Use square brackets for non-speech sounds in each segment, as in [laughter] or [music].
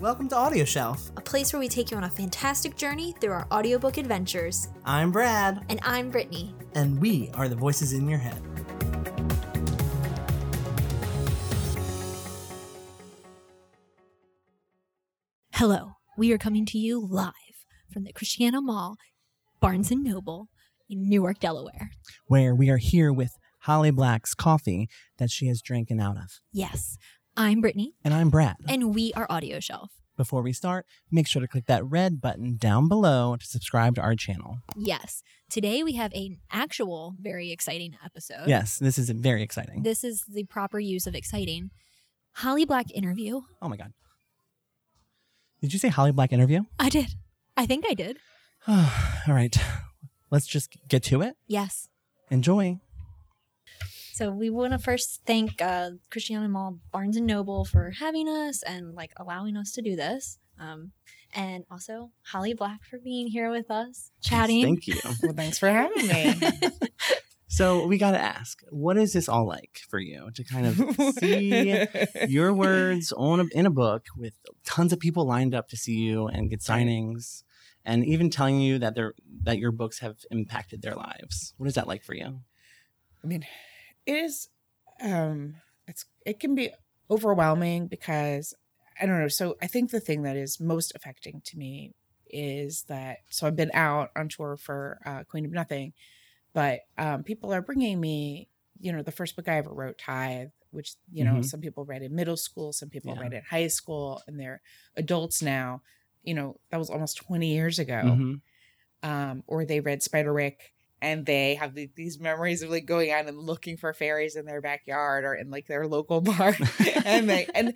Welcome to Audio Shelf. a place where we take you on a fantastic journey through our audiobook adventures. I'm Brad, And I'm Brittany. and we are the voices in your head. Hello, we are coming to you live from the Christiana Mall, Barnes & Noble in Newark, Delaware. Where we are here with Holly Black's coffee that she has drinking out of. Yes, I'm Brittany, And I'm Brad. and we are Audio Shelf. Before we start, make sure to click that red button down below to subscribe to our channel. Yes, today we have an actual very exciting episode. Yes, this is very exciting. This is the proper use of exciting. Holly Black interview. Oh my god. Did you say Holly Black interview? I did. I think I did. [sighs] All right. Let's just get to it. Yes. Enjoy. So we want to first thank uh, Christiana Mall Barnes and Noble for having us and like allowing us to do this. Um, and also Holly Black for being here with us, chatting. Thank you. [laughs] Well, thanks for having me. [laughs] So we got to ask, what is this all like for you to kind of see [laughs] your words on a, in a book with tons of people lined up to see you and get signings, and even telling you that they're that your books have impacted their lives? What is that like for you? I mean, it is. Um, it's it can be overwhelming because I don't know. So I think the thing that is most affecting to me is that so I've been out on tour for uh, Queen of Nothing, but um, people are bringing me, you know, the first book I ever wrote, Tithe, which you know Mhm. some people read in middle school, some people Yeah. read in high school, and they're adults now. You know, that was almost twenty years ago. Mhm. um, or they read Spiderwick and they have the, these memories of like going out and looking for fairies in their backyard or in like their local [laughs] bar, and they and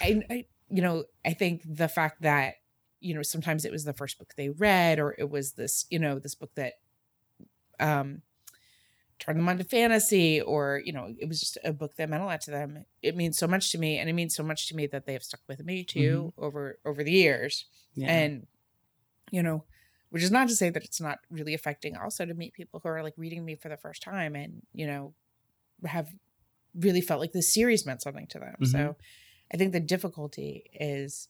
I, I, you know, I think the fact that you know sometimes it was the first book they read or it was this you know this book that um turned them on to fantasy or you know it was just a book that meant a lot to them. It means so much to me and it means so much to me that they have stuck with me too over over the years. Yeah. and you know which is not to say that it's not really affecting also to meet people who are like reading me for the first time and you know have really felt like this series meant something to them so i think the difficulty is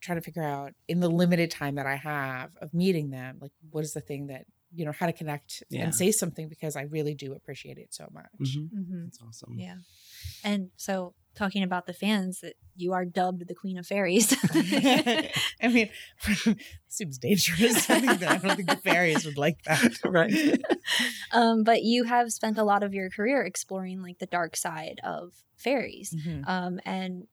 trying to figure out in the limited time that i have of meeting them like what is the thing that you know how to connect Yeah. and say something because i really do appreciate it so much Mhm. Mhm. That's awesome. Yeah. And so talking about the fans that you are dubbed the Queen of Fairies. [laughs] i mean [laughs] seems dangerous i think that i don't think the fairies would like that [laughs] right. um, but you have spent a lot of your career exploring like the dark side of fairies. Mhm. Um, and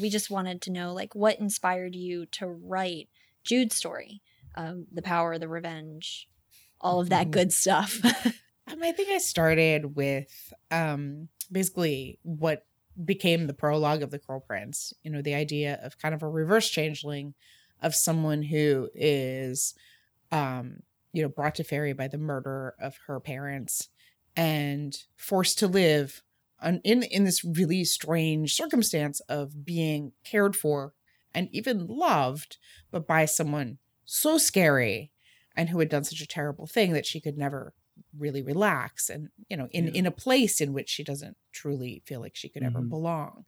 we just wanted to know like what inspired you to write Jude's story, um, the power, the revenge, all of that Mhm. good stuff. Um, I think I started with um, basically what became the prologue of the Cruel Prince. You know, the idea of kind of a reverse changeling of someone who is, um, you know, brought to fairy by the murder of her parents and forced to live in in this really strange circumstance of being cared for and even loved, but by someone so scary and who had done such a terrible thing that she could never really relax and you know in Yeah. in a place in which she doesn't truly feel like she could ever Mhm. belong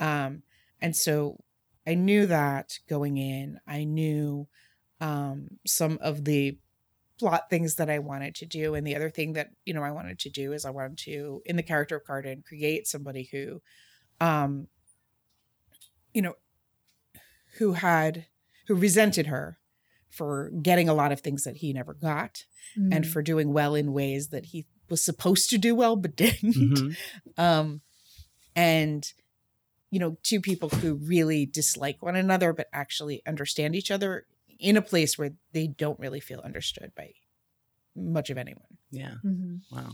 um and so i knew that going in i knew um some of the plot things that i wanted to do and the other thing that you know i wanted to do is i wanted to in the character of Cardan create somebody who um you know who had who resented her for getting a lot of things that he never got and Mm. for doing well in ways that he was supposed to do well but [laughs] didn't Mhm. um and you know two people who really dislike one another but actually understand each other in a place where they don't really feel understood by much of anyone Yeah. Mhm. Wow.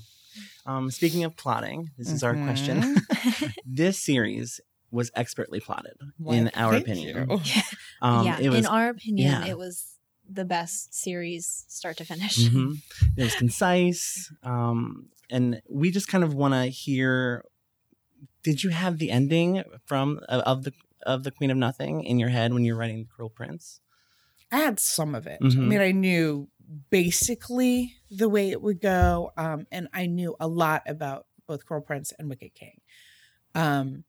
Um, speaking of plotting, this is our question. Mhm. [laughs] this series was expertly plotted, Why, in our thank opinion. you. [laughs] Um, yeah, it was in our opinion, yeah. it was the best series start to finish. Mhm. [laughs] It was concise, um, and we just kind of want to hear. Did you have the ending from of, of the of the Queen of Nothing in your head when you're writing the Cruel Prince? I had some of it. I Mhm. mean, I knew basically the way it would go, um, and I knew a lot about both Cruel Prince and Wicked King. Um,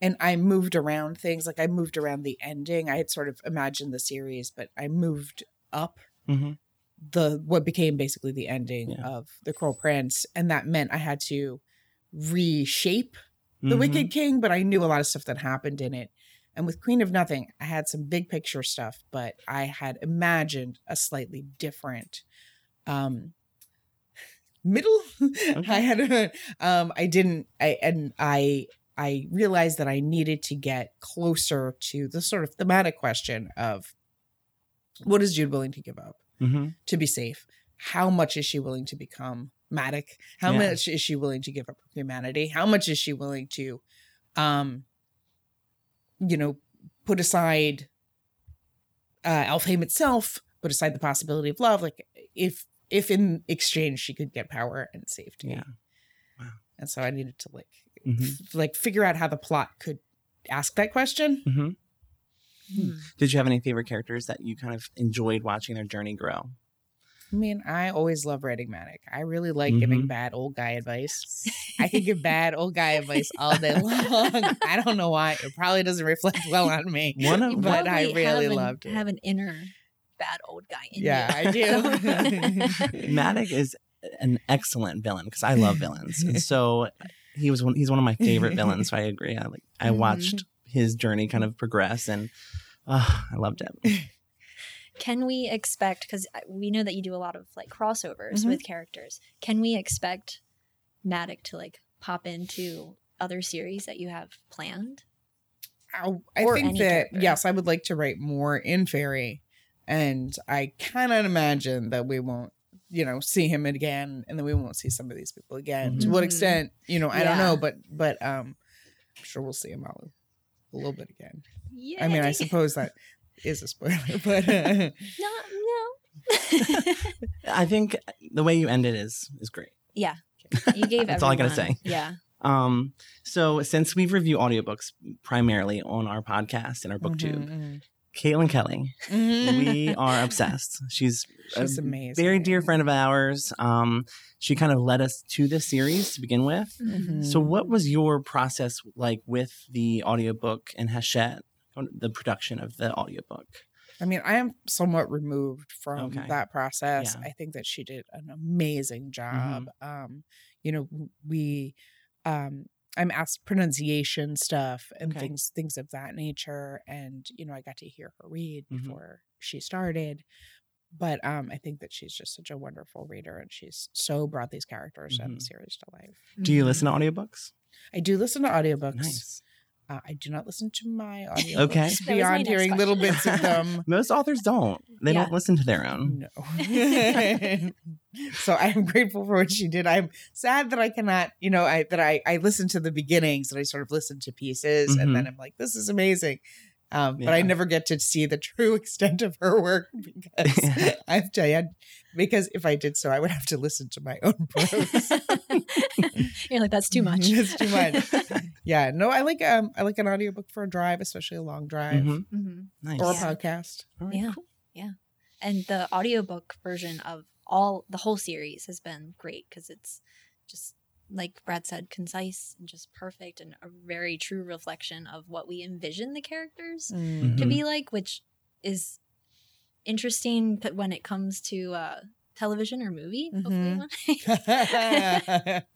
and I moved around things. Like I moved around the ending. I had sort of imagined the series, but I moved up hmm the what became basically the ending Yeah. of the Cruel Prince, and that meant I had to reshape the Mhm. Wicked King, but I knew a lot of stuff that happened in it. And with Queen of Nothing, I had some big picture stuff, but I had imagined a slightly different um middle. [laughs] I had a, um I didn't I and I I realized that I needed to get closer to the sort of thematic question of what is Jude willing to give up Mhm. to be safe? How much is she willing to become Madoc? How Yeah. much is she willing to give up humanity? How much is she willing to, um, you know, put aside uh, Elfhame itself, put aside the possibility of love? Like, if if in exchange she could get power and safety, Yeah. Wow. And so I needed to like Mhm. f- like figure out how the plot could ask that question. Mhm. Hmm. Did you have any favorite characters that you kind of enjoyed watching their journey grow? I mean, I always love writing Madoc. I really like Mhm. giving bad old guy advice. [laughs] I can give bad old guy advice all day long. [laughs] I don't know why. It probably doesn't reflect well on me. One of But I really have an- loved it. Have an inner bad old guy in Yeah, you. I do. [laughs] Madoc is an excellent villain because I love villains. And so he was one, he's one of my favorite villains. So I [laughs] agree. I like I Mhm. watched his journey kind of progress and uh, I loved it. [laughs] Can we expect because we know that you do a lot of like crossovers Mhm. with characters? Can we expect Madoc to like pop into other series that you have planned? I, I think that character. yes, I would like to write more in Fairy, and I cannot imagine that we won't, you know, see him again, and then we won't see some of these people again. To what Mhm. extent, you know, I don't know, but but um, I'm sure we'll see him all a little bit again. Yeah. I mean, I suppose that is a spoiler, [laughs] but [laughs] uh, no, no. [laughs] I think the way you ended is is great. yeah, you gave. That's all I gotta say. Yeah. Um, so since we review audiobooks primarily on our podcast and our booktube, mhm, Caitlin Kelly, we are [laughs] obsessed. She's She's a amazing. very dear friend of ours. Um, she kind of led us to this series to begin with. Mhm. So, what was your process like with the audiobook and Hachette, the production of the audiobook? I mean, I am somewhat removed from Okay. that process. Yeah. I think that she did an amazing job. Um, you know, we um I'm asked pronunciation stuff and Okay. things things of that nature. And, you know, I got to hear her read Mhm. before she started. But um I think that she's just such a wonderful reader and she's so brought these characters and the series to life. Do you listen to audiobooks? I do listen to audiobooks. Nice. Uh, I do not listen to my audiobooks Okay. That beyond next hearing little bits of them. [laughs] Most authors don't. They Yeah. don't listen to their own. No. [laughs] so I'm grateful for what she did. I'm sad that I cannot, you know, I that I I listened to the beginnings and I sort of listened to pieces and then I'm like, this is amazing. Um, But I never get to see the true [laughs] extent of her work because [laughs] I've had because if I did so, I would have to listen to my own [laughs] prose. You're like that's too much. It's too much. yeah, no, I like um I like an audiobook for a drive, especially a long drive Mhm. Mhm. Nice. or a Yeah. podcast. All right, Yeah. cool. and the audiobook version of all the whole series has been great because it's just like brad said concise and just perfect and a very true reflection of what we envision the characters to Mhm. be like which is interesting p- when it comes to uh television or movie hopefully one.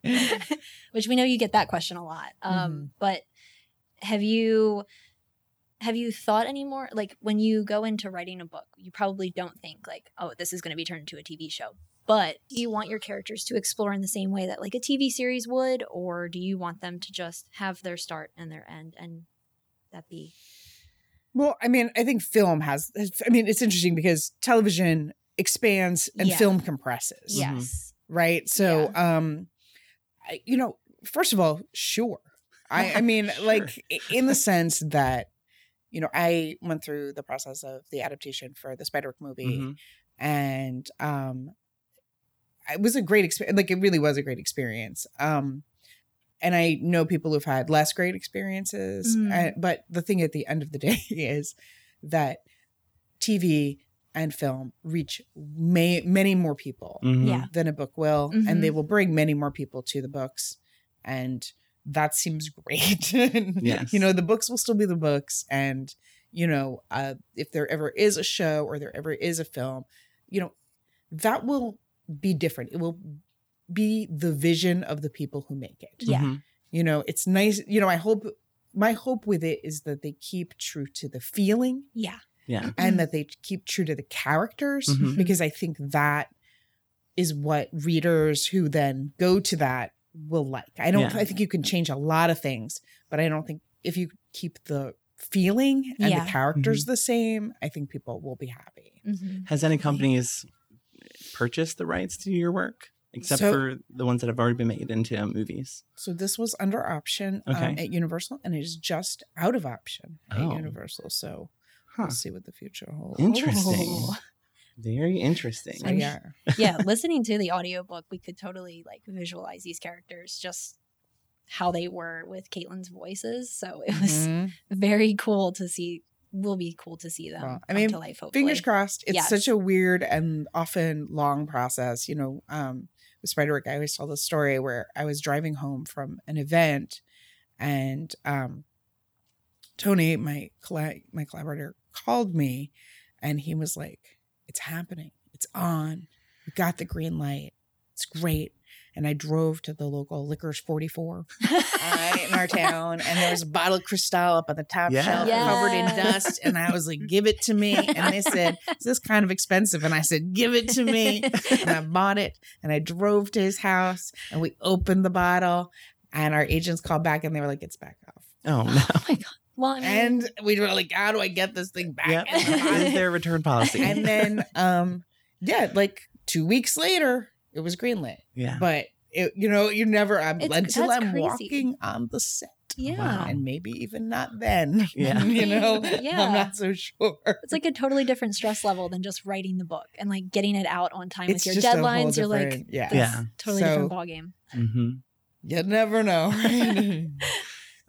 [laughs] which we know you get that question a lot. Um but have you have you thought anymore? Like when you go into writing a book you probably don't think like oh this is going to be turned into a tv show but do you want your characters to explore in the same way that like a tv series would or do you want them to just have their start and their end and that be Well, I mean, I think film has. I mean, it's interesting because television expands and Yeah. film compresses. Yes Right. So, um, I, you know, first of all, sure. I, I [laughs] mean, Sure. like in the sense that, you know, I went through the process of the adaptation for the Spiderwick movie, Mhm. and um, it was a great experience. Like, it really was a great experience. Um, and I know people who've had less great experiences. Mm. but the thing at the end of the [laughs] day is that TV and film reach may, many more people Mhm. Yeah. than a book will, and they Mhm. will bring many more people to the books. And that seems [laughs] great. And, Yes. You know, the books will still be the books. And, you know, uh, if there ever is a show or there ever is a film, you know, that will be different. It will be the vision of the people who make it. Yeah. Mhm. You know, it's nice. You know, I hope my hope with it is that they keep true to the feeling Yeah. Yeah. and that they keep true to the characters Mhm. because I think that is what readers who then go to that will like. I don't Yeah. I think you can change a lot of things, but I don't think if you keep the feeling and Yeah. the characters Mm-hmm. the same, I think people will be happy. Mhm. Has any companies purchased the rights to your work except So- for the ones that have already been made into movies? So this was under option um, at Universal and it is just out of option at Oh. Universal. So Huh. we'll see what the future holds. Interesting. Oh. Very interesting. So yeah. yeah, listening to the audiobook, we could totally like visualize these characters just how they were with Caitlin's voices. So it was Mhm. very cool to see. Will be cool to see them Well, I mean, to life. Hopefully, fingers crossed it's Yes. such a weird and often long process you know um with spiderwick i always tell the story where i was driving home from an event and um tony my colla- my collaborator called me and he was like it's happening it's on we got the green light it's great and i drove to the local liquors 44 uh, in our [laughs] town, and there was a bottle of Cristal up on the top Yeah. shelf, covered in dust. And I was like, "Give it to me." And they said, [laughs] "Is this kind of expensive?" And I said, "Give it to me." And I bought it, and I drove to his house, and we opened the bottle. And our agents called back, and they were like, "It's back off." oh no. [laughs] oh my god. Well, I mean, And we were like, "How do I get this thing back?" Yep. in? Is there a return policy? and then, um, yeah, like two weeks later, it was greenlit. yeah. But it, you know, you never I'm, It's- until I'm crazy. walking on the set. yeah, Wow. and maybe even not then. [laughs] Yeah. [laughs] you know, [laughs] Yeah. I'm not so sure. it's like a totally different stress level than just writing the book and like getting it out on time It's with your just a whole deadlines. You're like, yeah. Yeah. totally So- different ballgame. hmm You never know.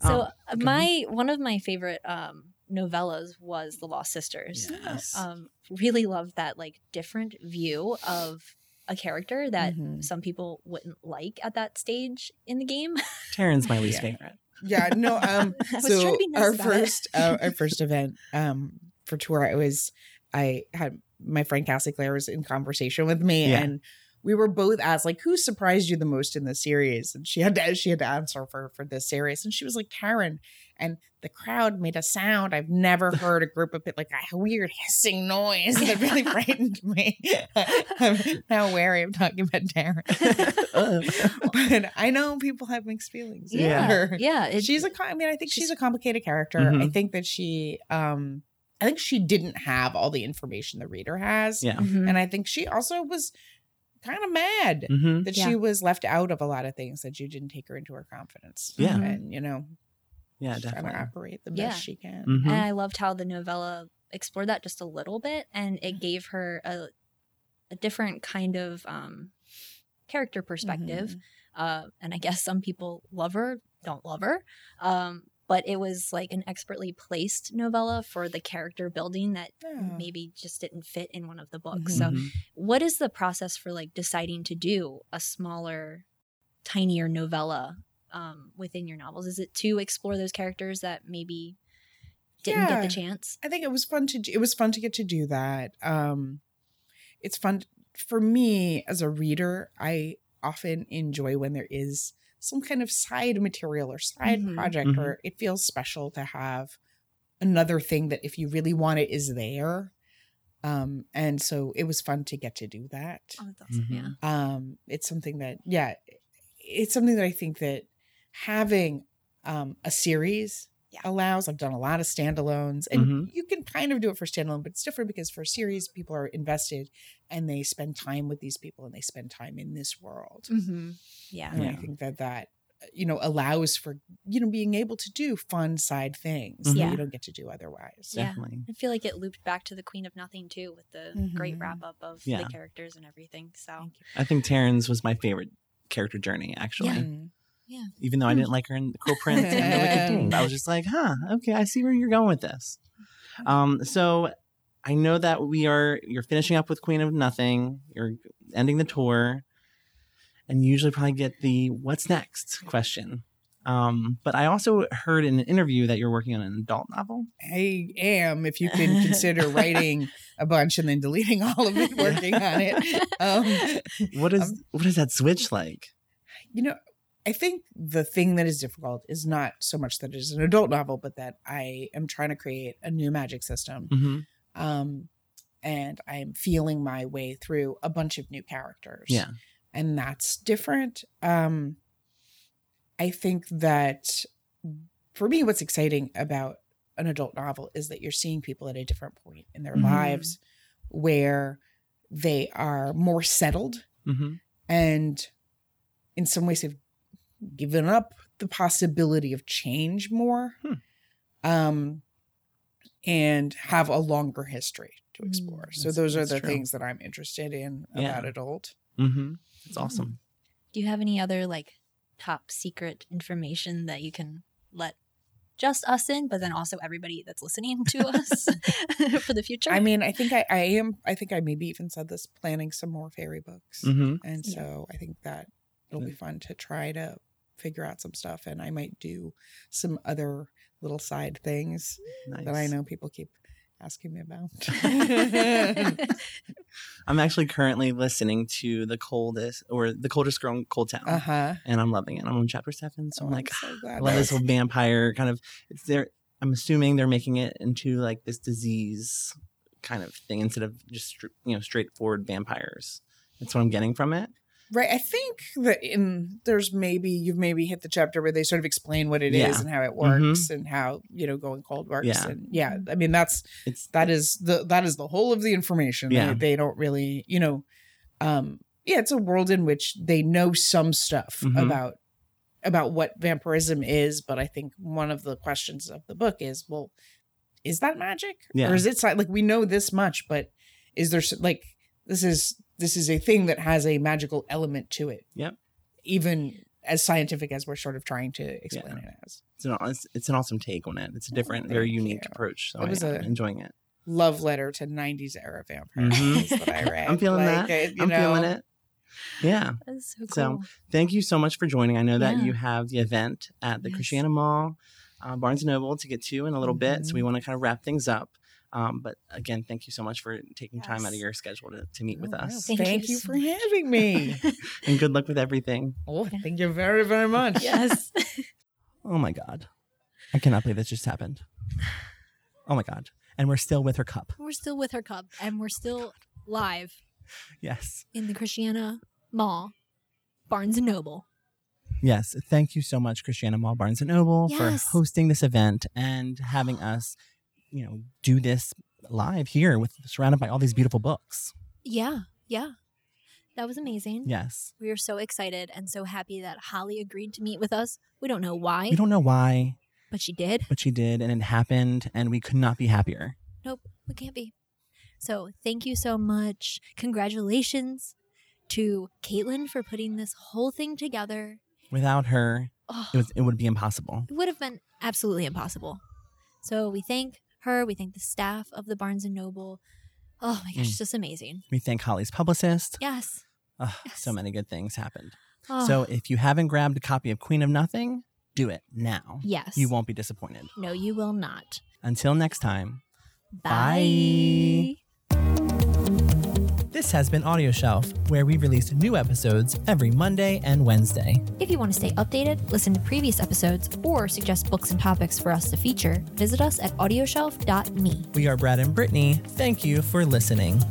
So Um, uh, my one of my favorite um, novellas was The Lost Sisters. Yes. Um, really loved that like different view of a character that Mhm. some people wouldn't like at that stage in the game. Taryn's my [laughs] least Yeah. favorite. yeah, no. [laughs] Um, [laughs] I was trying so nice our first, uh, our first event, um, for tour, I was, I had my friend Cassie Clare was in conversation with me, Yeah. and we were both asked like, "Who surprised you the most in the series?" And she had to, she had to answer for for this series, and she was like, "Taryn." And the crowd made a sound I've never heard a group of people like a weird hissing noise that really [laughs] frightened me. I'm now wary of talking about Taryn. Uh, [laughs] but I know people have mixed feelings. about Yeah. her. yeah, it, she's a i mean, I think she's, she's- a complicated character. I Mhm. think that she. um I think she didn't have all the information the reader has. yeah. Mhm. And I think she also was kind of mad hmm that Yeah. she was left out of a lot of things that you didn't take her into her confidence. Yeah. Mhm. And you know, Yeah, she's trying to definitely. operate the Yeah. best she can. Mhm. and I loved how the novella explored that just a little bit, and it gave her a a different kind of um, character perspective. Mhm. uh, and I guess some people love her, don't love her. Um, but it was like an expertly placed novella for the character building that Yeah. maybe just didn't fit in one of the books. So, Mhm. what is the process for like deciding to do a smaller, tinier novella um, within your novels? Is it to explore those characters that maybe didn't get the chance? I think it was fun to do, it was fun to get to do that. Um it's fun for me as a reader. I often enjoy when there is some kind of side material or side Mhm. project Mhm. or it feels special to have another thing that if you really want it is there. Um and so it was fun to get to do that. Oh, that's awesome. Yeah. um it's something that yeah it's something that i think that having um a series Yeah. allows i've done a lot of standalones and Mhm. you can kind of do it for standalone but it's different because for a series people are invested and they spend time with these people and they spend time in this world hmm Yeah. and i think that that you know allows for you know being able to do fun side things that Yeah. you don't get to do otherwise Yeah. Definitely. I feel like it looped back to the Queen of Nothing too, with the great Mhm. wrap up of Yeah. the characters and everything. So I think Taryn's was my favorite character journey, actually. Mm. Even though I Hmm. didn't like her in The Cruel Prince and The Wicked King. I was just like, huh, okay, I see where you're going with this. Um, so I know that we are you're finishing up with Queen of Nothing, you're ending the tour, and you usually probably get the what's next question. Um, but I also heard in an interview that you're working on an adult novel. I am, if you can consider writing a bunch and then deleting all of it, working on it. [laughs] Um, What is Um, what is that switch like? you know, I think the thing that is difficult is not so much that it is an adult novel, but that I am trying to create a new magic system. hmm Um, and I'm feeling my way through a bunch of new characters. Yeah. And that's different. Um, I think that for me, what's exciting about an adult novel is that you're seeing people at a different point in their Mhm. lives where they are more settled hmm and in some ways have given up the possibility of change more Hmm. um and have a longer history to Mm, explore so those are the true. things that i'm interested in Yeah. about adult hmm It's awesome. Do you have any other like top secret information that you can let just us in, but then also everybody that's listening to [laughs] us [laughs] for the future? i mean i think i i am i think i maybe even said this planning some more fairy books hmm and Yeah. so i think that it'll be fun to try to figure out some stuff and i might do some other little side things Nice. that I know people keep asking me about. [laughs] [laughs] I'm actually currently listening to the coldest or the coldest girl in Coldtown, uh huh. and I'm loving it. I'm on chapter seven, so I'm like, so I glad. love this whole [laughs] vampire kind of. It's there. I'm assuming they're making it into like this disease kind of thing instead of just you know straightforward vampires. That's what I'm getting from it. Right. I think that in there's maybe you've maybe hit the chapter where they sort of explain what it is Yeah. Mm-hmm. and how it works and how you know going cold works. Yeah. And yeah, I mean that's It's that is the that is the whole of the information. They- Yeah. They, don't really, you know, um, yeah, it's a world in which they know some stuff Mhm. about about what vampirism is, but I think one of the questions of the book is, well, is that magic, Yeah. or is it like we know this much, but is there like this is this is a thing that has a magical element to it? Yep. Even as scientific as we're sort of trying to explain it as. it's an, it's, it's an awesome take on it. It's a different, Oh, very unique you. approach. So It was I, a- am enjoying it. Love letter to '90s era vampires [laughs] Mhm. that I read. I'm feeling Like, that. it- you I'm know, feeling it. Yeah. That's so So. Thank you so much for joining. I know that Yeah. you have the event at the Yes. Christiana Mall, uh, Barnes and Noble to get to in a little bit. So Mm-hmm. we want to kind of wrap things up. Um, but again, thank you so much for taking time out of your schedule to, to meet with Oh, wow. us. Thank Thank, you you so for having me. [laughs] And good luck with everything. oh, thank you very, very much. yes. [laughs] Oh my God. I cannot believe this just happened. Oh my God. And we're still with her cup. we're still with her cup and we're still live Yes. in the Christiana Mall, Barnes and Noble. Yes. Thank you so much, Christiana Mall Barnes and Noble, Yes. for hosting this event and having us, you know, do this live here with surrounded by all these beautiful books. Yeah, yeah. That was amazing. Yes. We are so excited and so happy that Holly agreed to meet with us. We don't know why, We don't know why, but she did. but she did, and it happened, and we could not be happier. Nope, we can't be. So thank you so much. Congratulations to Caitlin for putting this whole thing together. Without her, Oh, it was it would be impossible. it would have been absolutely impossible. So we thank her. We thank the staff of the Barnes and Noble. Oh my gosh, Mm. it's just amazing. We thank Holly's publicist. Yes. Ugh, Yes. So many good things happened. Oh, So if you haven't grabbed a copy of Queen of Nothing, do it now. yes, You won't be disappointed. No, you will not. Until next time. Bye. This has been Audio Shelf, where we release new episodes every Monday and Wednesday. If you want to stay updated, listen to previous episodes, or suggest books and topics for us to feature, visit us at audioshelf.me. We are Brad and Brittany. Thank you for listening.